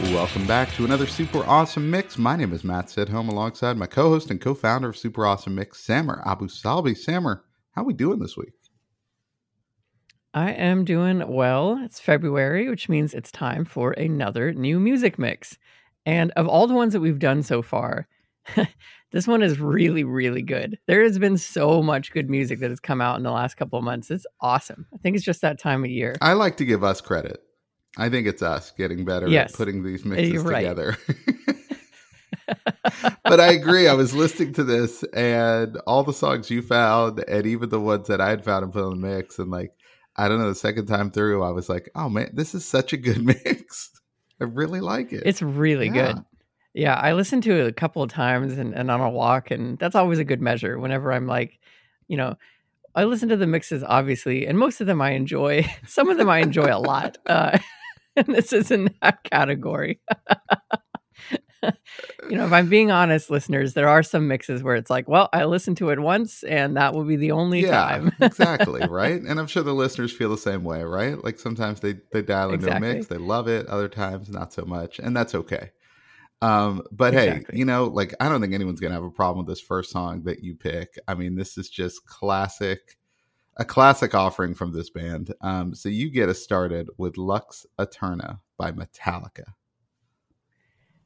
Welcome back to another super awesome mix. My name is Matt Sidholm alongside my co-host and co-founder of Super Awesome Mix, Samer Abu Salbi. Samer, how we doing this week? I am doing well. It's February, which means it's time for another new music mix. And of all the ones that we've done so far, this one is really, really good. There has been so much good music that has come out in the last couple of months. It's awesome. I think it's just that time of year. I like to give us credit. I think it's us getting better yes. at putting these mixes right. together. but I agree. I was listening to this and all the songs you found, and even the ones that I had found and put on the mix, and like I don't know, the second time through, I was like, oh man, this is such a good mix. I really like it. It's really yeah. good. Yeah, I listened to it a couple of times and, and on a walk, and that's always a good measure. Whenever I'm like, you know, I listen to the mixes, obviously, and most of them I enjoy. Some of them I enjoy a lot. Uh, this is in that category. you know, if I'm being honest, listeners, there are some mixes where it's like, well, I listened to it once and that will be the only yeah, time. exactly. Right. And I'm sure the listeners feel the same way, right? Like sometimes they, they dial into exactly. a mix, they love it, other times not so much. And that's okay. Um, but exactly. hey, you know, like I don't think anyone's gonna have a problem with this first song that you pick. I mean, this is just classic a classic offering from this band. Um, so you get us started with Lux Eterna by Metallica.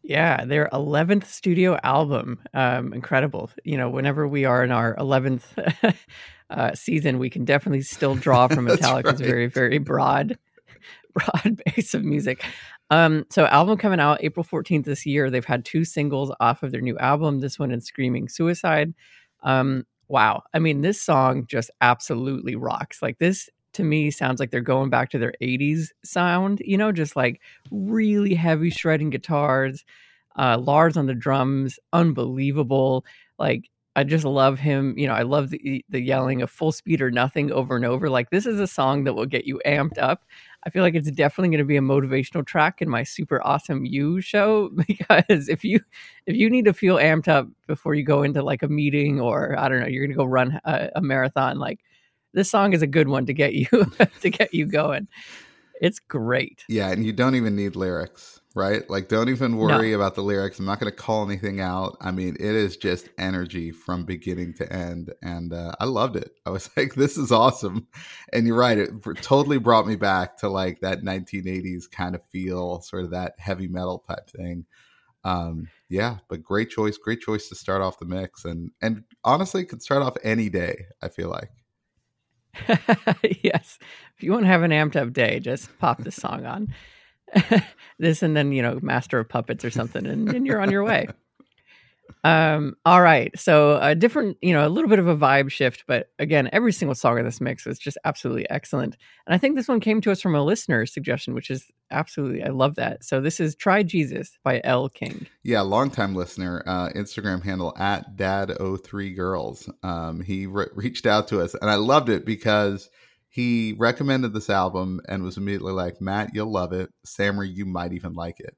Yeah, their 11th studio album. Um, incredible. You know, whenever we are in our 11th uh, season, we can definitely still draw from Metallica's right. very, very broad, broad base of music. Um, so, album coming out April 14th this year. They've had two singles off of their new album. This one and Screaming Suicide. Um, wow. I mean, this song just absolutely rocks. Like this to me sounds like they're going back to their 80s sound, you know, just like really heavy shredding guitars. Uh Lars on the drums, unbelievable. Like I just love him. You know, I love the the yelling of full speed or nothing over and over. Like this is a song that will get you amped up. I feel like it's definitely going to be a motivational track in my super awesome you show because if you if you need to feel amped up before you go into like a meeting or I don't know you're going to go run a, a, marathon like this song is a good one to get you to get you going. It's great. Yeah, and you don't even need lyrics right? Like, don't even worry no. about the lyrics. I'm not going to call anything out. I mean, it is just energy from beginning to end. And uh, I loved it. I was like, this is awesome. And you're right. It totally brought me back to like that 1980s kind of feel, sort of that heavy metal type thing. Um, yeah, but great choice. Great choice to start off the mix. And, and honestly, could start off any day, I feel like. yes. If you want to have an amped up day, just pop this song on. this and then you know master of puppets or something and, and you're on your way um all right so a different you know a little bit of a vibe shift but again every single song in this mix was just absolutely excellent and i think this one came to us from a listener suggestion which is absolutely i love that. So this is try jesus by Elle King. Yeah longtime listener uh instagram handle at dad03 girls. Um he re- reached out to us and i loved it because he recommended this album and was immediately like, Matt, you'll love it. Samer, you might even like it.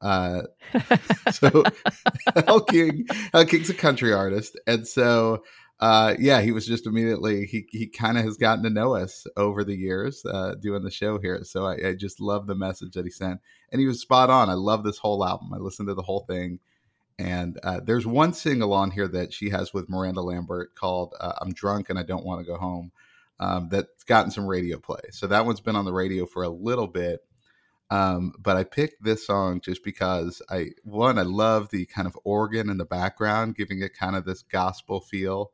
Uh, so Elle King, Elle King's a country artist, and so uh, yeah, he was just immediately he he kind of has gotten to know us over the years uh, doing the show here. So I, I just love the message that he sent, and he was spot on. I love this whole album. I listened to the whole thing, and uh, there's one single on here that she has with Miranda Lambert called uh, "I'm Drunk and I Don't Want to Go Home." um, that's gotten some radio play. So that one's been on the radio for a little bit. Um, but I picked this song just because I one I love the kind of organ in the background, giving it kind of this gospel feel,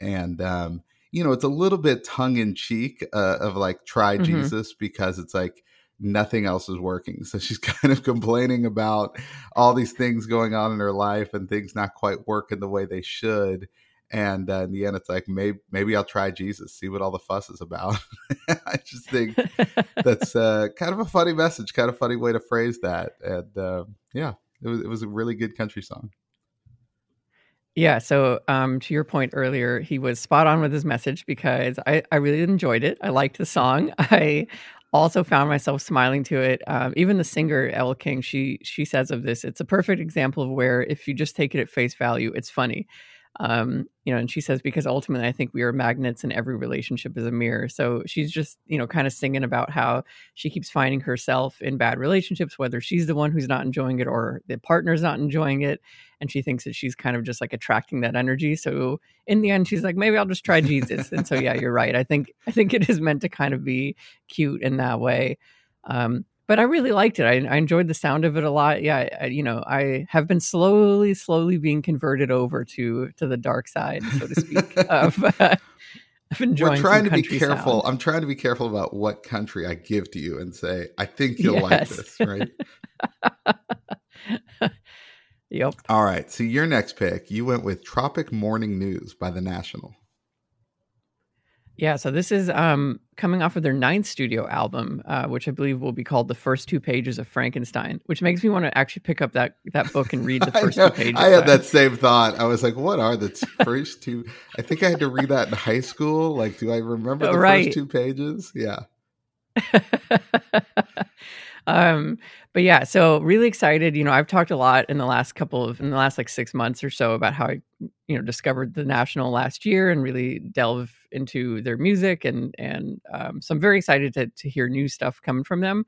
and um, you know it's a little bit tongue in cheek uh, of like try mm-hmm. Jesus because it's like nothing else is working. So she's kind of complaining about all these things going on in her life and things not quite working the way they should and uh, in the end it's like maybe maybe i'll try jesus see what all the fuss is about i just think that's uh, kind of a funny message kind of funny way to phrase that and uh, yeah it was, it was a really good country song yeah so um, to your point earlier he was spot on with his message because i, I really enjoyed it i liked the song i also found myself smiling to it. Um, even the singer Elle King, she she says of this, it's a perfect example of where if you just take it at face value, it's funny. Um, you know, and she says because ultimately I think we are magnets and every relationship is a mirror. So she's just, you know, kind of singing about how she keeps finding herself in bad relationships, whether she's the one who's not enjoying it or the partner's not enjoying it. And she thinks that she's kind of just like attracting that energy. So in the end, she's like, maybe I'll just try Jesus. and so yeah, you're right. I think I think it is meant to kind of be cute in that way. Um, but I really liked it. I, I, enjoyed the sound of it a lot. Yeah, I, you know, I have been slowly, slowly being converted over to to the dark side, so to speak. of, uh, of enjoying. We're trying to be careful. Sound. I'm trying to be careful about what country I give to you and say, I think you'll yes. like this, right? yep. All right. So your next pick, you went with Tropic Morning News by the National. Yeah, so this is um, coming off of their ninth studio album, uh, which I believe will be called "The First Two Pages of Frankenstein," which makes me want to actually pick up that that book and read the first two pages. I had that same thought. I was like, "What are the t- first two? I think I had to read that in high school. Like, do I remember the right. first two pages? Yeah. um but yeah so really excited you know i've talked a lot in the last couple of in the last like six months or so about how i you know discovered the national last year and really delve into their music and and um, so i'm very excited to, to hear new stuff coming from them.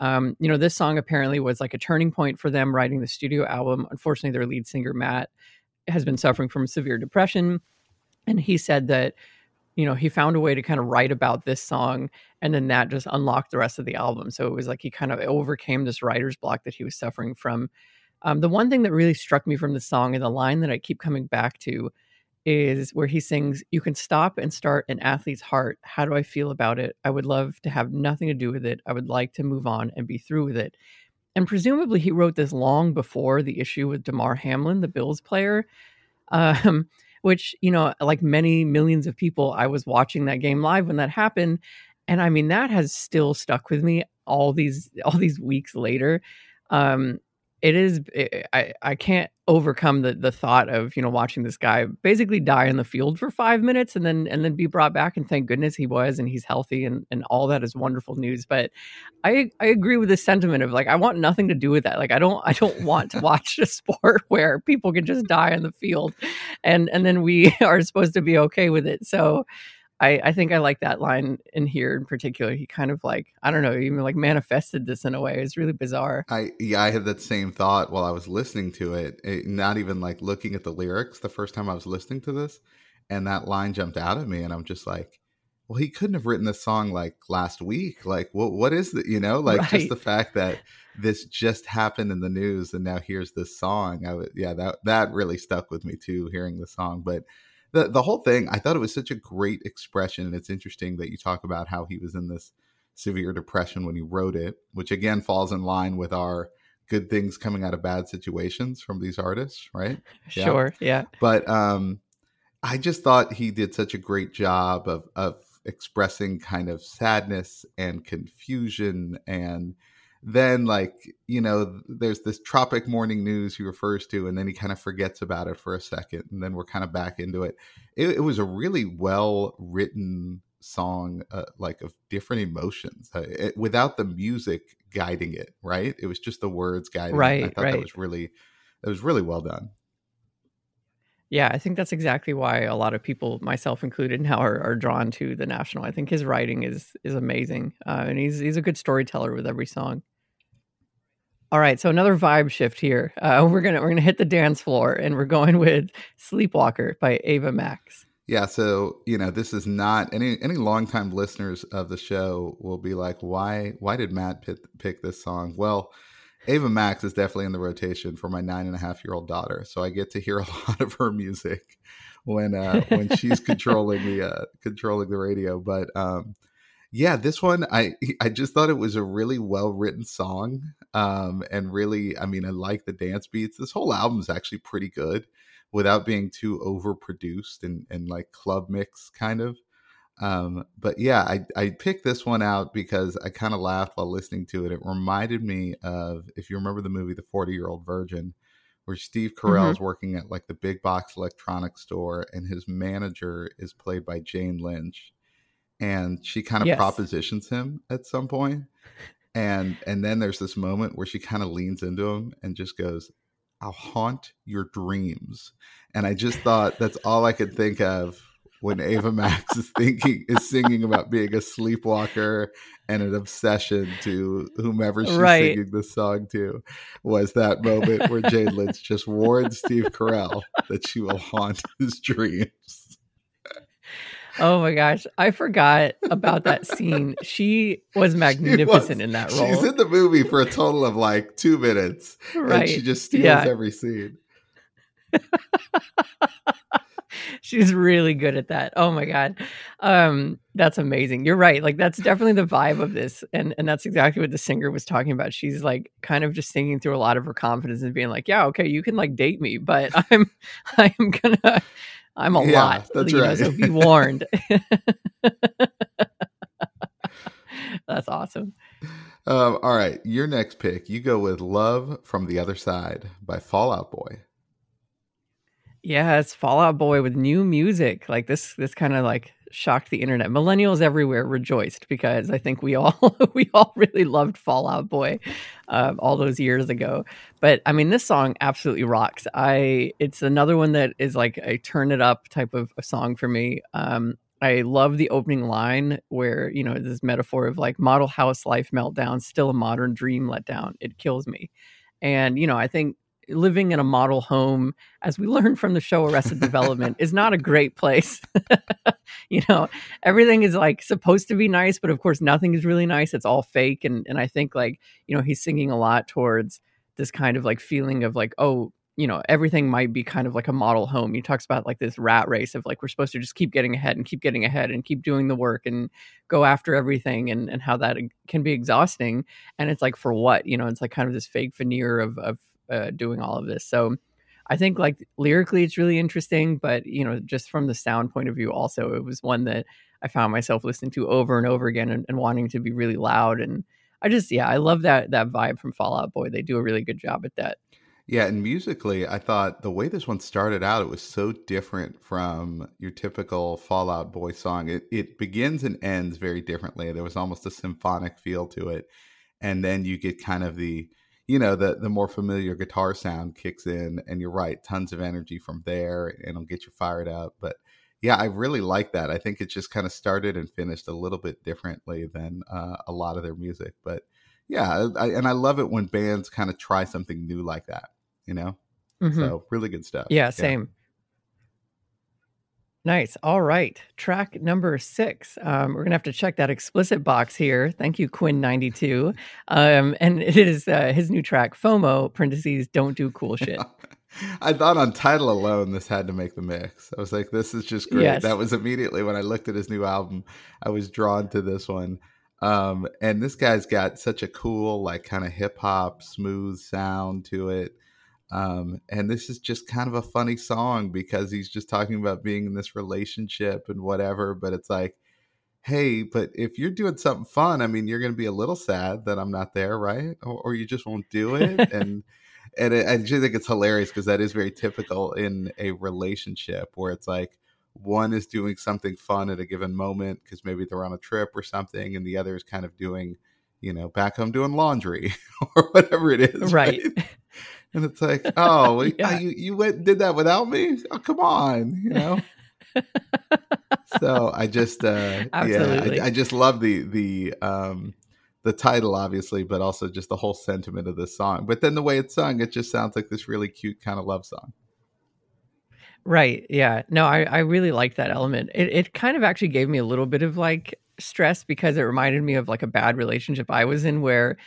Um, you know this song apparently was like a turning point for them writing the studio album. Unfortunately their lead singer matt has been suffering from severe depression and he said that you know, he found a way to kind of write about this song and then that just unlocked the rest of the album. So it was like he kind of overcame this writer's block that he was suffering from. Um, the one thing that really struck me from the song and the line that I keep coming back to is where he sings, You can stop and start an athlete's heart. How do I feel about it? I would love to have nothing to do with it. I would like to move on and be through with it. And presumably he wrote this long before the issue with Damar Hamlin, the Bills player. Um, which, you know, like many millions of people, I was watching that game live when that happened. And I mean, that has still stuck with me all these all these weeks later. Um, it is it, eh, I, I can't overcome the the thought of you know watching this guy basically die in the field for five minutes and then and then be brought back and thank goodness he was and he's healthy and and all that is wonderful news. But i i agree with the sentiment of like i want nothing to do with that. Like i don't i don't want to watch a sport where people can just die in the field and and then we are supposed to be okay with it. So I, I think I like that line in here in particular. He kind of like I don't know, even like manifested this in a way. It's really bizarre. I yeah, I had that same thought while I was listening to it. it. Not even like looking at the lyrics the first time I was listening to this, and that line jumped out at me, and I'm just like, well, he couldn't have written this song like last week. Like, what what is that? You know, like right. just the fact that this just happened in the news, and now here's this song. I would yeah, that that really stuck with me too, hearing the song, but the the whole thing, I thought it was such a great expression, and it's interesting that you talk about how he was in this severe depression when he wrote it, which again falls in line with our good things coming out of bad situations from these artists, right? Sure, yeah. But um I just thought he did such a great job of of expressing kind of sadness and confusion and then like you know there's this tropic morning news he refers to and then he kind of forgets about it for a second and then we're kind of back into it it, it was a really well written song uh, like of different emotions uh, it, without the music guiding it right it was just the words guiding right it. i thought right. that was really that was really well done yeah, I think that's exactly why a lot of people, myself included, now are, are drawn to the National. I think his writing is is amazing, uh, and he's he's a good storyteller with every song. All right, so another vibe shift here. Uh, we're gonna we're gonna hit the dance floor, and we're going with "Sleepwalker" by Ava Max. Yeah, so you know this is not any any longtime listeners of the show will be like, why why did Matt pick, pick this song? Well, Ava Max is definitely in the rotation for my nine and a half year old daughter, so I get to hear a lot of her music when uh, when she's controlling the uh, controlling the radio. But um, yeah, this one I I just thought it was a really well written song, um, and really I mean I like the dance beats. This whole album is actually pretty good, without being too overproduced and, and like club mix kind of. Um, but yeah, I, I picked this one out because I kind of laughed while listening to it. It reminded me of, if you remember the movie The 40 Year Old Virgin, where Steve Carell is mm-hmm. working at like the big box electronics store and his manager is played by Jane Lynch. And she kind of yes. propositions him at some point. And and then there's this moment where she kind of leans into him and just goes, I'll haunt your dreams. And I just thought that's all I could think of when Ava Max is thinking is singing about being a sleepwalker and an obsession to whomever she's right. singing the song to was that moment where Jane Lynch just warned Steve Carell that she will haunt his dreams. Oh my gosh, I forgot about that scene. She was magnificent she was, in that role. She's in the movie for a total of like two minutes, right? And she just steals yeah. every scene. she's really good at that. Oh my god. Um that's amazing. You're right. Like that's definitely the vibe of this and and that's exactly what the singer was talking about. She's like kind of just singing through a lot of her confidence and being like, "Yeah, okay, you can like date me, but I'm I'm going to I'm a yeah, lot. That's you right. Know, so be warned." that's awesome. Um, all right, your next pick. You go with "Love from the Other Side" by Fall Out Boy. Yeah, it's Fall Out Boy with new music. Like this, this kind of like shocked the internet. Millennials everywhere rejoiced because I think we all we all really loved Fall Out Boy uh, all those years ago. But I mean, this song absolutely rocks. I it's another one that is like a turn it up type of a song for me. Um, I love the opening line where you know this metaphor of like model house life meltdown, still a modern dream let down. It kills me, and you know I think living in a model home, as we learned from the show Arrested Development, is not a great place. you know, everything is like supposed to be nice, but of course, nothing is really nice. It's all fake. And and I think like you know he's singing a lot towards this kind of like feeling of like oh you know everything might be kind of like a model home he talks about like this rat race of like we're supposed to just keep getting ahead and keep getting ahead and keep doing the work and go after everything and and how that can be exhausting and it's like for what you know it's like kind of this fake veneer of of uh, doing all of this. So I think like lyrically it's really interesting, but you know, just from the sound point of view, also it was one that I found myself listening to over and over again and, and wanting to be really loud. And I just yeah, I love that that vibe from Fall Out Boy. They do a really good job at that. Yeah, and musically, I thought the way this one started out, it was so different from your typical Fall Out Boy song. It it begins and ends very differently. There was almost a symphonic feel to it, and then you get kind of the you know the the more familiar guitar sound kicks in and you're right tons of energy from there and it'll get you fired up but yeah i really like that. I think it just kind of started and finished a little bit differently than uh, a lot of their music but yeah I, and i love it when bands kind of try something new like that you know? Mm-hmm. so really good stuff. Yeah. same Nice. All right. Track number six. Um, we're going to have to check that explicit box here. Thank you, Quinn XCII. Um, and it is uh, his new track, FOMO, parentheses, don't do cool shit. I thought on title alone, this had to make the mix. I was like, this is just great. Yes. That was immediately when I looked at his new album, I was drawn to this one. Um, and this guy's got such a cool, like, kind of hip hop, smooth sound to it. Um, and this is just kind of a funny song because he's just talking about being in this relationship and whatever. But it's like, hey, but if you're doing something fun, I mean, you're going to be a little sad that I'm not there, right? Or, or you just won't do it. and and it, I just think it's hilarious because that is very typical in a relationship where it's like one is doing something fun at a given moment because maybe they're on a trip or something, and the other is kind of doing, you know, back home doing laundry or whatever it is, right? right? and it's like, oh, yeah. you you went did that without me? Oh, come on, you know. so I just, uh, yeah, I, I, just love the the um the title, obviously, but also just the whole sentiment of the song. But then the way it's sung, it just sounds like this really cute kind of love song. Right. Yeah. No, I, I really like that element. It, it kind of actually gave me a little bit of like stress because it reminded me of like a bad relationship I was in where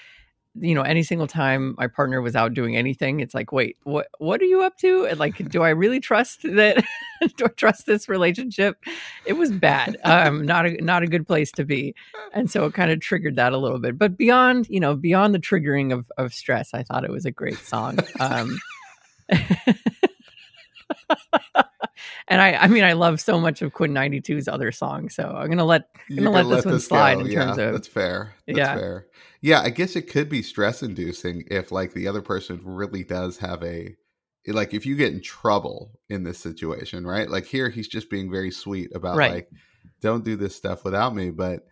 you know any single time my partner was out doing anything it's like wait what what are you up to and like do i really trust that do i trust this relationship it was bad um not a not a good place to be and so it kind of triggered that a little bit but beyond you know beyond the triggering of of stress i thought it was a great song um and I, I mean, I love so much of Quinn XCII's other songs, so I'm gonna let, I'm gonna let, let this one slide go. in yeah, terms of. That's fair. That's yeah. fair. Yeah, I guess it could be stress inducing if like the other person really does have a like if you get in trouble in this situation, right? Like here he's just being very sweet about right. like don't do this stuff without me, but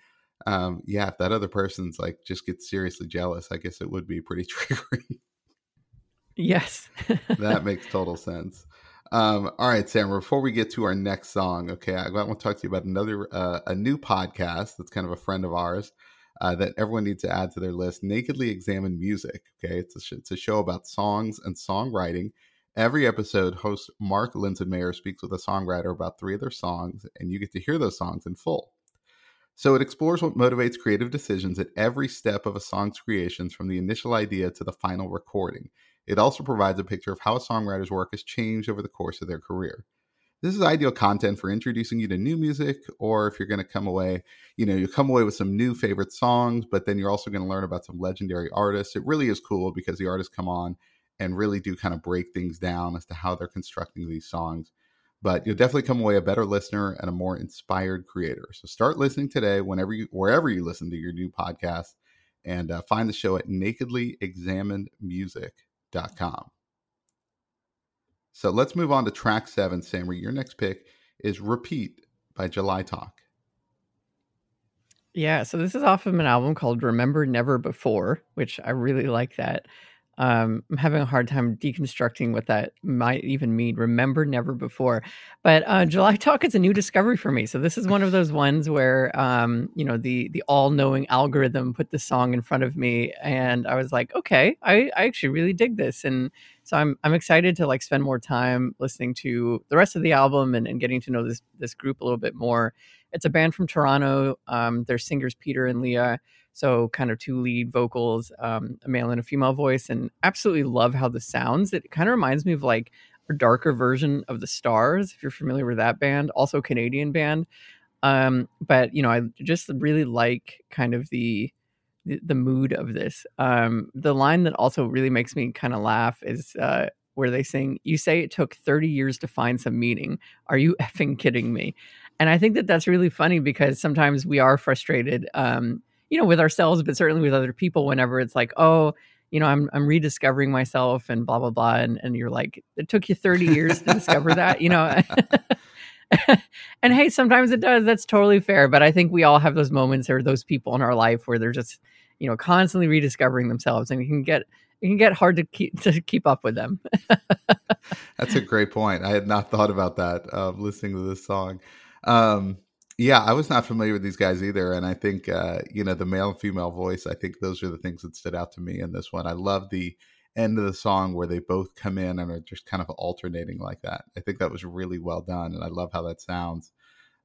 um yeah, if that other person's like just gets seriously jealous, I guess it would be pretty triggering. Yes. that makes total sense. Um, all right, Sam. Before we get to our next song, okay, I want to talk to you about another uh, a new podcast that's kind of a friend of ours uh, that everyone needs to add to their list. Nakedly Examined Music. Okay, it's a, it's a show about songs and songwriting. Every episode, host Mark Linsenmayer speaks with a songwriter about three of their songs, and you get to hear those songs in full. So it explores what motivates creative decisions at every step of a song's creations, from the initial idea to the final recording. It also provides a picture of how a songwriter's work has changed over the course of their career. This is ideal content for introducing you to new music, or if you're going to come away, you know, you come away with some new favorite songs, but then you're also going to learn about some legendary artists. It really is cool because the artists come on and really do kind of break things down as to how they're constructing these songs. But you'll definitely come away a better listener and a more inspired creator. So start listening today, whenever you, wherever you listen to your new podcast, and uh, find the show at Nakedly Examined Music com. So let's move on to track seven, Sam. Your next pick is Repeat by July Talk. Yeah, so this is off of an album called Remember Never Before, which I really like that. Um, I'm having a hard time deconstructing what that might even mean. Remember never before, but uh, July Talk is a new discovery for me. So this is one of those ones where um, you know the the all knowing algorithm put the song in front of me, and I was like, okay, I, I actually really dig this, and so I'm I'm excited to like spend more time listening to the rest of the album and, and getting to know this this group a little bit more. It's a band from Toronto. Um, their singers Peter and Leah so kind of two lead vocals, um, a male and a female voice, and absolutely love how this sounds. It kind of reminds me of like a darker version of the Stars, if you're familiar with that band, also Canadian band. Um, but you know, I just really like kind of the the, mood of this. Um, the line that also really makes me kind of laugh is uh, where they sing, "You say it took 30 years to find some meaning. Are you effing kidding me?" And I think that that's really funny because sometimes we are frustrated um, you know, with ourselves, but certainly with other people whenever it's like, oh, you know, I'm I'm rediscovering myself and blah blah blah. And and you're like, it took you 30 years to discover that, you know. and hey, sometimes it does. That's totally fair. But I think we all have those moments or those people in our life where they're just, you know, constantly rediscovering themselves and it can get it can get hard to keep to keep up with them. That's a great point. I had not thought about that uh, listening to this song. Um, yeah, I was not familiar with these guys either, and I think uh, you know the male and female voice. I think those are the things that stood out to me in this one. I love the end of the song where they both come in and are just kind of alternating like that. I think that was really well done, and I love how that sounds.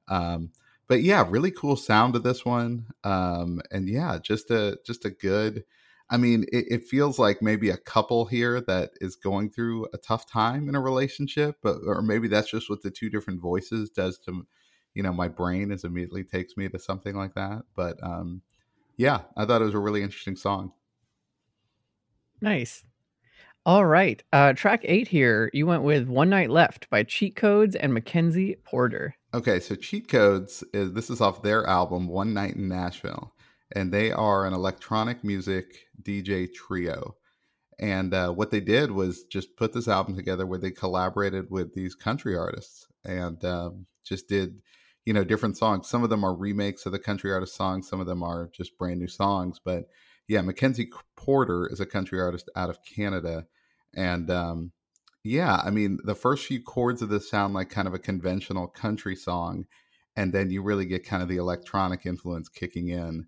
Um, but yeah, really cool sound to this one, um, and yeah, just a just a good. I mean, it, it, feels like maybe a couple here that is going through a tough time in a relationship, but or maybe that's just what the two different voices does to you know my brain is immediately takes me to something like that but um yeah i thought it was a really interesting song. Nice. All right uh track eight here you went with one night left by cheat codes and mackenzie porter. Okay so cheat codes is this is off their album one night in nashville and they are an electronic music dj trio. And uh, what they did was just put this album together where they collaborated with these country artists and um, just did you know different songs. Some of them are remakes of the country artist songs some of them are just brand new songs but yeah mackenzie porter is a country artist out of canada and um, yeah i mean the first few chords of this sound like kind of a conventional country song and then you really get kind of the electronic influence kicking in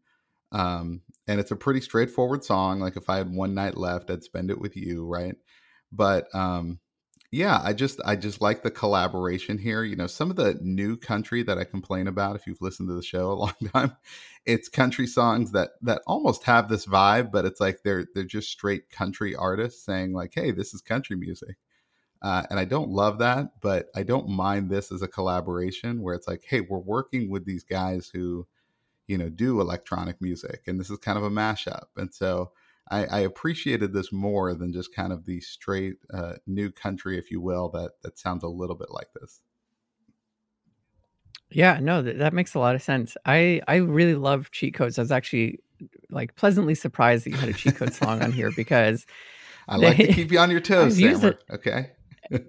um, and it's a pretty straightforward song like if i had one night left i'd spend it with you right? But um, yeah i just i just like the collaboration here you know some of the new country that i complain about if you've listened to the show a long time it's country songs that that almost have this vibe but it's like they're they're just straight country artists saying like hey this is country music. Uh, and i don't love that but i don't mind this as a collaboration where it's like hey we're working with these guys who you know do electronic music and this is kind of a mashup. And so I, I appreciated this more than just kind of the straight uh, new country, if you will, that that sounds a little bit like this. Yeah, no, that, that makes a lot of sense. I I really love cheat codes. I was actually like pleasantly surprised that you had a cheat code song on here because I like to keep you on your toes, Samer. Okay.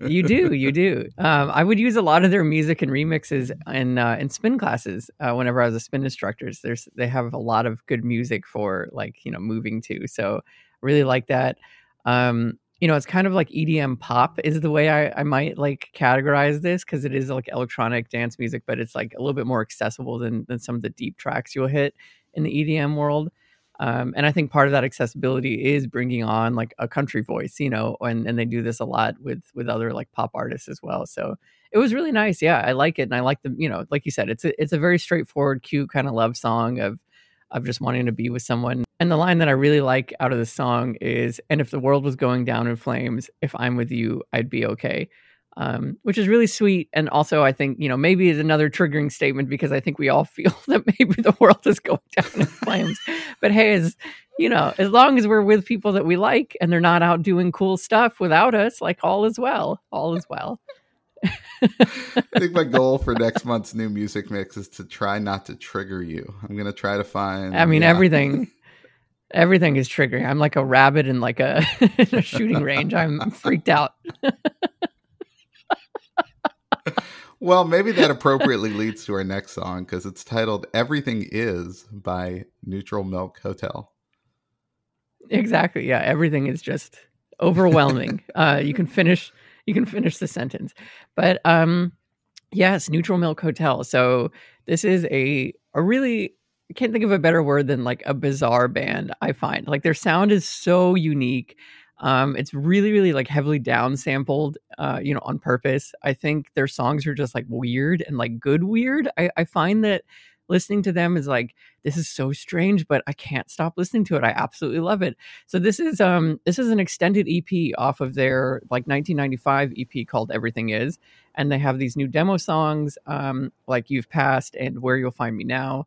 You do, you do. Um, I would use a lot of their music and remixes in uh, in spin classes. Uh, whenever I was a spin instructor, there's they have a lot of good music for like you know moving to. So really like that. Um, you know, it's kind of like EDM pop is the way I, I might like categorize this because it is like electronic dance music, but it's like a little bit more accessible than than some of the deep tracks you'll hit in the EDM world. Um, and I think part of that accessibility is bringing on like a country voice, you know, and, and they do this a lot with with other like pop artists as well. So it was really nice. Yeah, I like it, and I like the you know, like you said, it's a it's a very straightforward, cute kind of love song of of just wanting to be with someone. And the line that I really like out of the song is, "And if the world was going down in flames, if I'm with you, I'd be okay." Um, which is really sweet. And also, I think, you know, maybe is another triggering statement because I think we all feel that maybe the world is going down in flames. but hey, as you know, as long as we're with people that we like and they're not out doing cool stuff without us, like all is well. All is well. I think my goal for next month's new music mix is to try not to trigger you. I'm gonna try to find. I mean, yeah. everything, everything is triggering. I'm like a rabbit in like a, in a shooting range. I'm freaked out. Well, maybe that appropriately leads to our next song because it's titled "Everything Is" by Neutral Milk Hotel. Exactly. Yeah, everything is just overwhelming. uh, you can finish you can finish the sentence. But um yes, Neutral Milk Hotel. So this is a a really I can't think of a better word than like a bizarre band, I find. Like their sound is so unique. Um, it's really, really like heavily downsampled, uh, you know, on purpose. I think their songs are just like weird and like good weird. I, I find that listening to them is like this is so strange but i can't stop listening to it i absolutely love it so this is um this is an extended ep off of their like 1995 ep called everything is and they have these new demo songs um like you've passed and where you'll find me now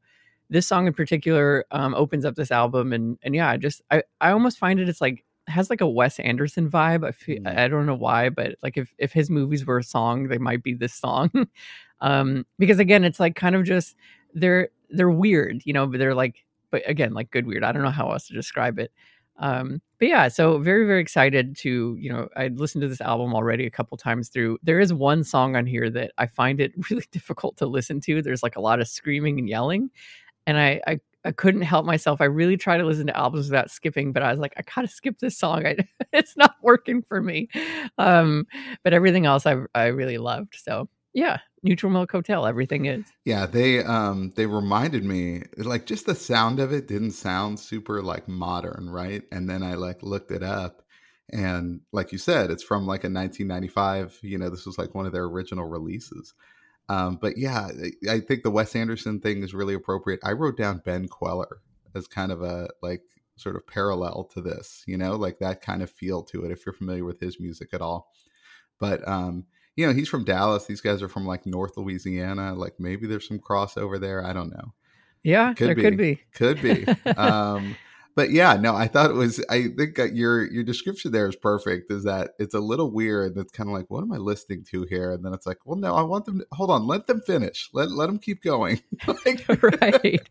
this song in particular um, opens up this album and and yeah i just i i almost find it it's like has like a Wes Anderson vibe. I feel, mm. I don't know why, but like if if his movies were a song, they might be this song. um, because again, it's like kind of just they're they're weird, you know, but they're like, but again, like good weird. I don't know how else to describe it. Um, but yeah, so very very excited to you know I listened to this album already a couple times through. There is one song on here that I find it really difficult to listen to. There's like a lot of screaming and yelling, and I I, I couldn't help myself. I really try to listen to albums without skipping, but I was like I gotta skip this song. I, it's not working for me. Um, but everything else I I really loved. So yeah, Neutral Milk Hotel. Everything is. Yeah, they um they reminded me like just the sound of it didn't sound super like modern, right? And then I like looked it up, and like you said, it's from like a 1995. You know, this was like one of their original releases. Um, but yeah, I think the Wes Anderson thing is really appropriate. I wrote down Ben Kweller as kind of a like sort of parallel to this, you know, like that kind of feel to it if you're familiar with his music at all. But um you know, he's from Dallas. These guys are from like North Louisiana. Like maybe there's some crossover there. I don't know. Yeah, could there be. could be. Could be. um, but yeah, no, I thought it was. I think your your description there is perfect. Is that it's a little weird. It's kind of like, what am I listening to here? And then it's like, well, no, I want them. To, hold on, let them finish. Let let them keep going. like, right.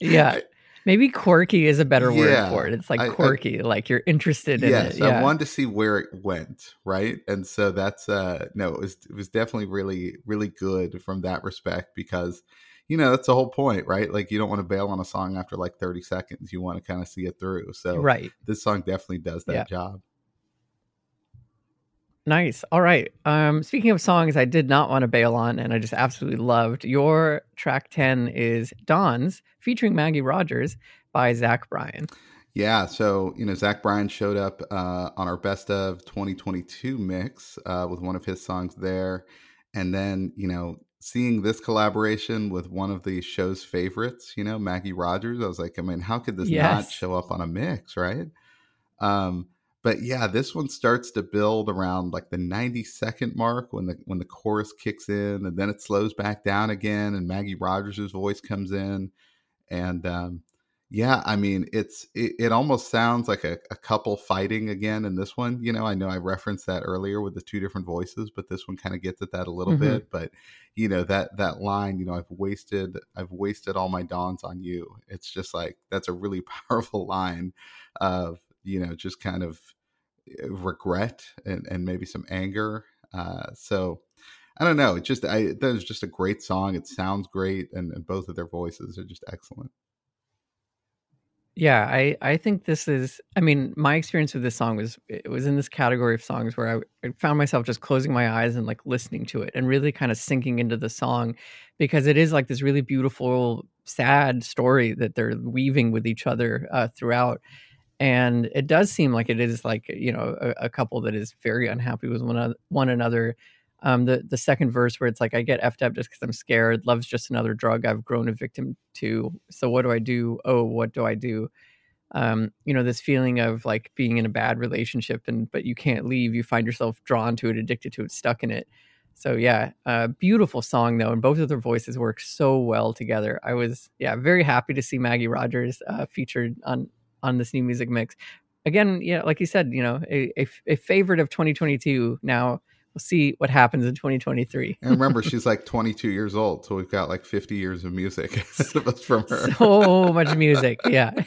Yeah. Maybe quirky is a better word yeah, for it. It's like quirky, I, I, like you're interested in yes, it. Yeah. I wanted to see where it went, right? And so that's uh no, it was it was definitely really really good from that respect because you know that's the whole point, right? Like you don't want to bail on a song after like 30 seconds. You want to kind of see it through. So right, this song definitely does that yeah. job. Nice. All right. Um, speaking of songs I did not want to bail on and I just absolutely loved, your track 10 is Dawn's featuring Maggie Rogers by Zach Bryan. Yeah, so you know Zach Bryan showed up uh, on our best of 2022 mix uh, with one of his songs there, and then you know seeing this collaboration with one of the show's favorites, you know Maggie Rogers, I was like, I mean, how could this yes. not show up on a mix, right? Um, but yeah, this one starts to build around like the 90 second mark when the when the chorus kicks in, and then it slows back down again, and Maggie Rogers' voice comes in, and um, Yeah, I mean, it's it, it almost sounds like a, a couple fighting again in this one. You know, I know I referenced that earlier with the two different voices, but this one kind of gets at that a little Mhm. bit. But you know that that line, you know, I've wasted I've wasted all my dawns on you. It's just like that's a really powerful line of you know just kind of eh, regret and and maybe some anger. Uh, so I don't know. It just I that was just a great song. It sounds great, and, and both of their voices are just excellent. Yeah, I I think this is I mean, my experience with this song was it was in this category of songs where I, found myself just closing my eyes and like listening to it and really kind of sinking into the song because it is like this really beautiful sad story that they're weaving with each other uh, throughout. And it does seem like it is like you know a, a couple that is very unhappy with one, one another um the the second verse where it's like i get effed up just because i'm scared. Love's just another drug. I've grown a victim to. So what do i do? Oh what do i do? Um you know this feeling of like being in a bad relationship and but you can't leave. You find yourself drawn to it addicted to it stuck in it. So yeah uh beautiful song though and both of their voices work so well together. I was yeah very happy to see maggie rogers uh featured on on this new music mix. Again yeah like you said you know a, a, a favorite of 2022 now we'll see what happens in 2023 And remember, she's like 22 years old, so we've got like 50 years of music from her. so much music yeah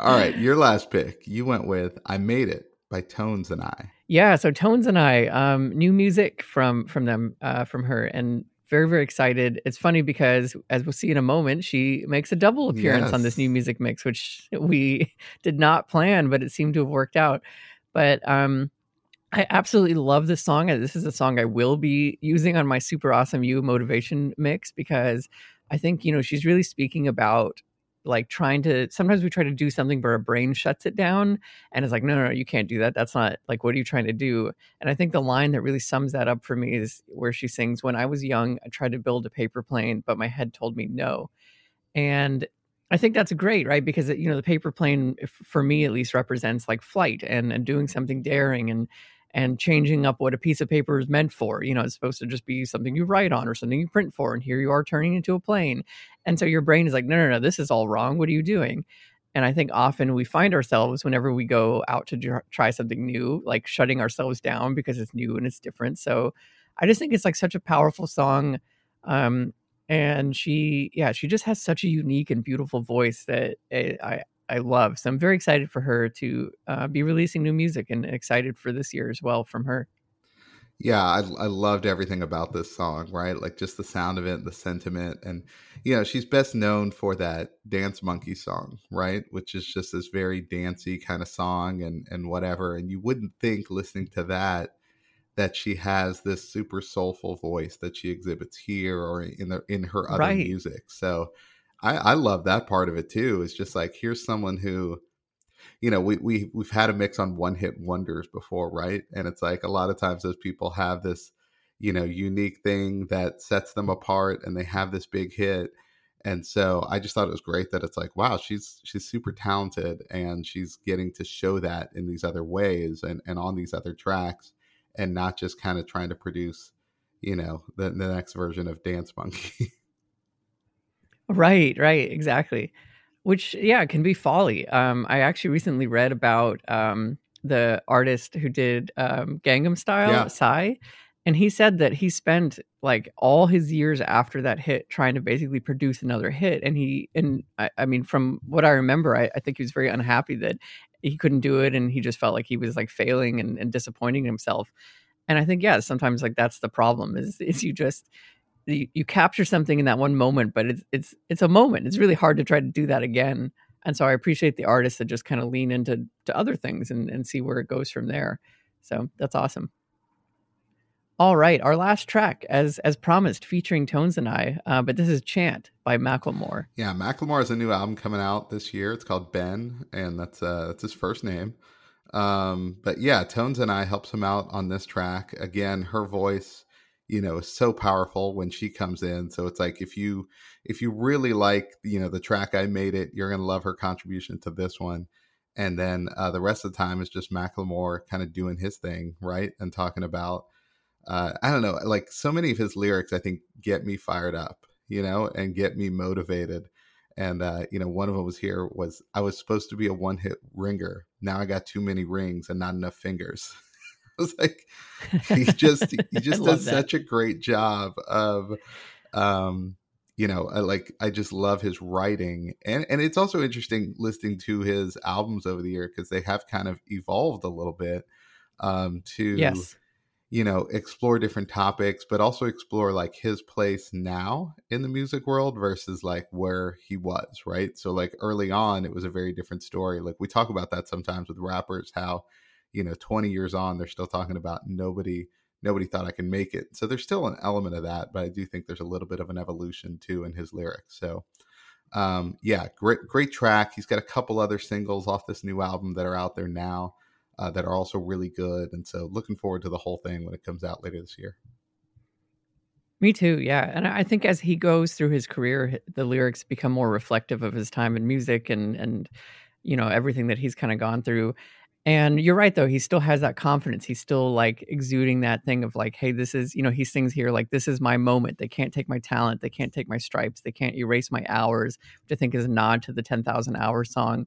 All right, your last pick. You went with "I Made It" by Tones and I. yeah so tones and i um new music from from them uh from her and very very excited it's funny because as we'll see in a moment she makes a double appearance on this new music mix which we did not plan but it seemed to have worked out but um I absolutely love this song. This is a song I will be using on my Super Awesome You motivation mix because I think, you know, she's really speaking about like trying to sometimes we try to do something but our brain shuts it down and it's like, no, no, no, you can't do that. That's not like what are you trying to do? And I think the line that really sums that up for me is where she sings, When I was young, I tried to build a paper plane, but my head told me no. And I think that's great, right? Because you know the paper plane, for me at least, represents like flight and and doing something daring and and changing up what a piece of paper is meant for. You know, it's supposed to just be something you write on or something you print for, and here you are turning into a plane. And so your brain is like, no, no, no, this is all wrong. What are you doing? And I think often we find ourselves whenever we go out to try something new, like shutting ourselves down because it's new and it's different. So I just think it's like such a powerful song. Um, and she yeah she just has such a unique and beautiful voice that I I, I love. So I'm very excited for her to uh, be releasing new music and excited for this year as well from her. Yeah, I, I loved everything about this song, right? Like just the sound of it, the sentiment. And, you know, she's best known for that Dance Monkey song, right? Which is just this very dancey kind of song and, and whatever. And you wouldn't think listening to that that she has this super soulful voice that she exhibits here or in the in her other Right. music. So I, I love that part of it too. It's just like here's someone who you know, we we we've had a mix on one hit wonders before, right? And it's like a lot of times those people have this, you know, unique thing that sets them apart and they have this big hit. And so I just thought it was great that it's like, wow, she's she's super talented and she's getting to show that in these other ways and, and on these other tracks and not just kind of trying to produce, you know, the, the next version of Dance Monkey. Right, right, exactly. Which yeah, can be folly. Um, I actually recently read about um, the artist who did um, Gangnam Style, Yeah. Psy, and he said that he spent like all his years after that hit trying to basically produce another hit. And he and I, I mean, from what I remember, I, I think he was very unhappy that he couldn't do it, and he just felt like he was like failing and, and disappointing himself. And I think yeah, sometimes like that's the problem is is you just you, you capture something in that one moment, but it's it's it's a moment. It's really hard to try to do that again. And so I appreciate the artists that just kind of lean into to other things and, and see where it goes from there. So that's awesome. All right, our last track, as as promised, featuring Tones and I, uh, but this is "Chant" by Macklemore. Yeah, Macklemore has a new album coming out this year. It's called Ben, and that's uh that's his first name. Um, but yeah, Tones and I helps him out on this track. Again, her voice, you know, is so powerful when she comes in. So it's like if you if you really like, you know, the track I made it, you're gonna love her contribution to this one. And then uh, the rest of the time is just Macklemore kind of doing his thing, right? And talking about uh, I don't know, like so many of his lyrics, I think get me fired up. you know, and get me motivated. And uh, you know, one of them was here was I was supposed to be a one hit ringer. Now I got too many rings and not enough fingers. I was like, he just he just does that. such a great job of um you know I like i just love his writing and and it's also interesting listening to his albums over the year because they have kind of evolved a little bit um to yes you know explore different topics but also explore like his place now in the music world versus like where he was right so like early on it was a very different story like we talk about that sometimes with rappers how you know 20 years on they're still talking about nobody nobody thought I could make it. So there's still an element of that, but I do think there's a little bit of an evolution too in his lyrics. So um, yeah, great great track. He's got a couple other singles off this new album that are out there now uh, that are also really good, and so looking forward to the whole thing when it comes out later this year. Me too, yeah. And I think as he goes through his career, the lyrics become more reflective of his time in music and and you know everything that he's kind of gone through. And you're right though, he still has that confidence. He's still like exuding that thing of like, hey, this is, you know, he sings here like this is my moment. They can't take my talent, they can't take my stripes, they can't erase my hours, which I think is a nod to the 10,000 hour song.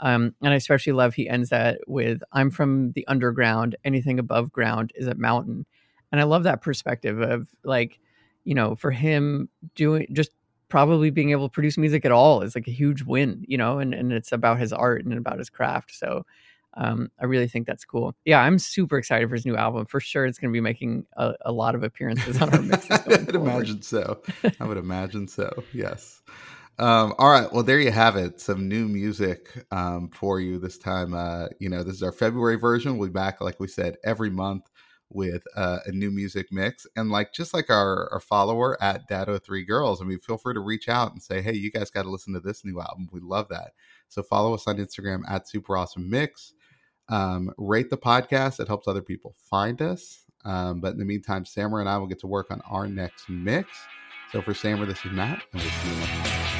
Um, and I especially love he ends that with I'm from the underground, anything above ground is a mountain. And I love that perspective of like, you know, for him doing just probably being able to produce music at all is like a huge win, you know, and, and it's about his art and about his craft. So um, I really think that's cool. Yeah, I'm super excited for his new album. For sure, it's going to be making a, a, lot of appearances on our mixes. I would imagine so. I would imagine so. Yes. Um, all right. Well, there you have it. Some new music um, for you this time. Uh, you know, this is our February version. We'll be back, like we said, every month with uh, a new music mix. And like just like our, our follower at Dado3 Girls, I mean, feel free to reach out and say, hey, you guys got to listen to this new album. We love that. So follow us on Instagram at Super Awesome Mix. Um, rate the podcast. It helps other people find us. Um, but in the meantime, Samer and I will get to work on our next mix. So for Samer, this is Matt, and we'll see you next time.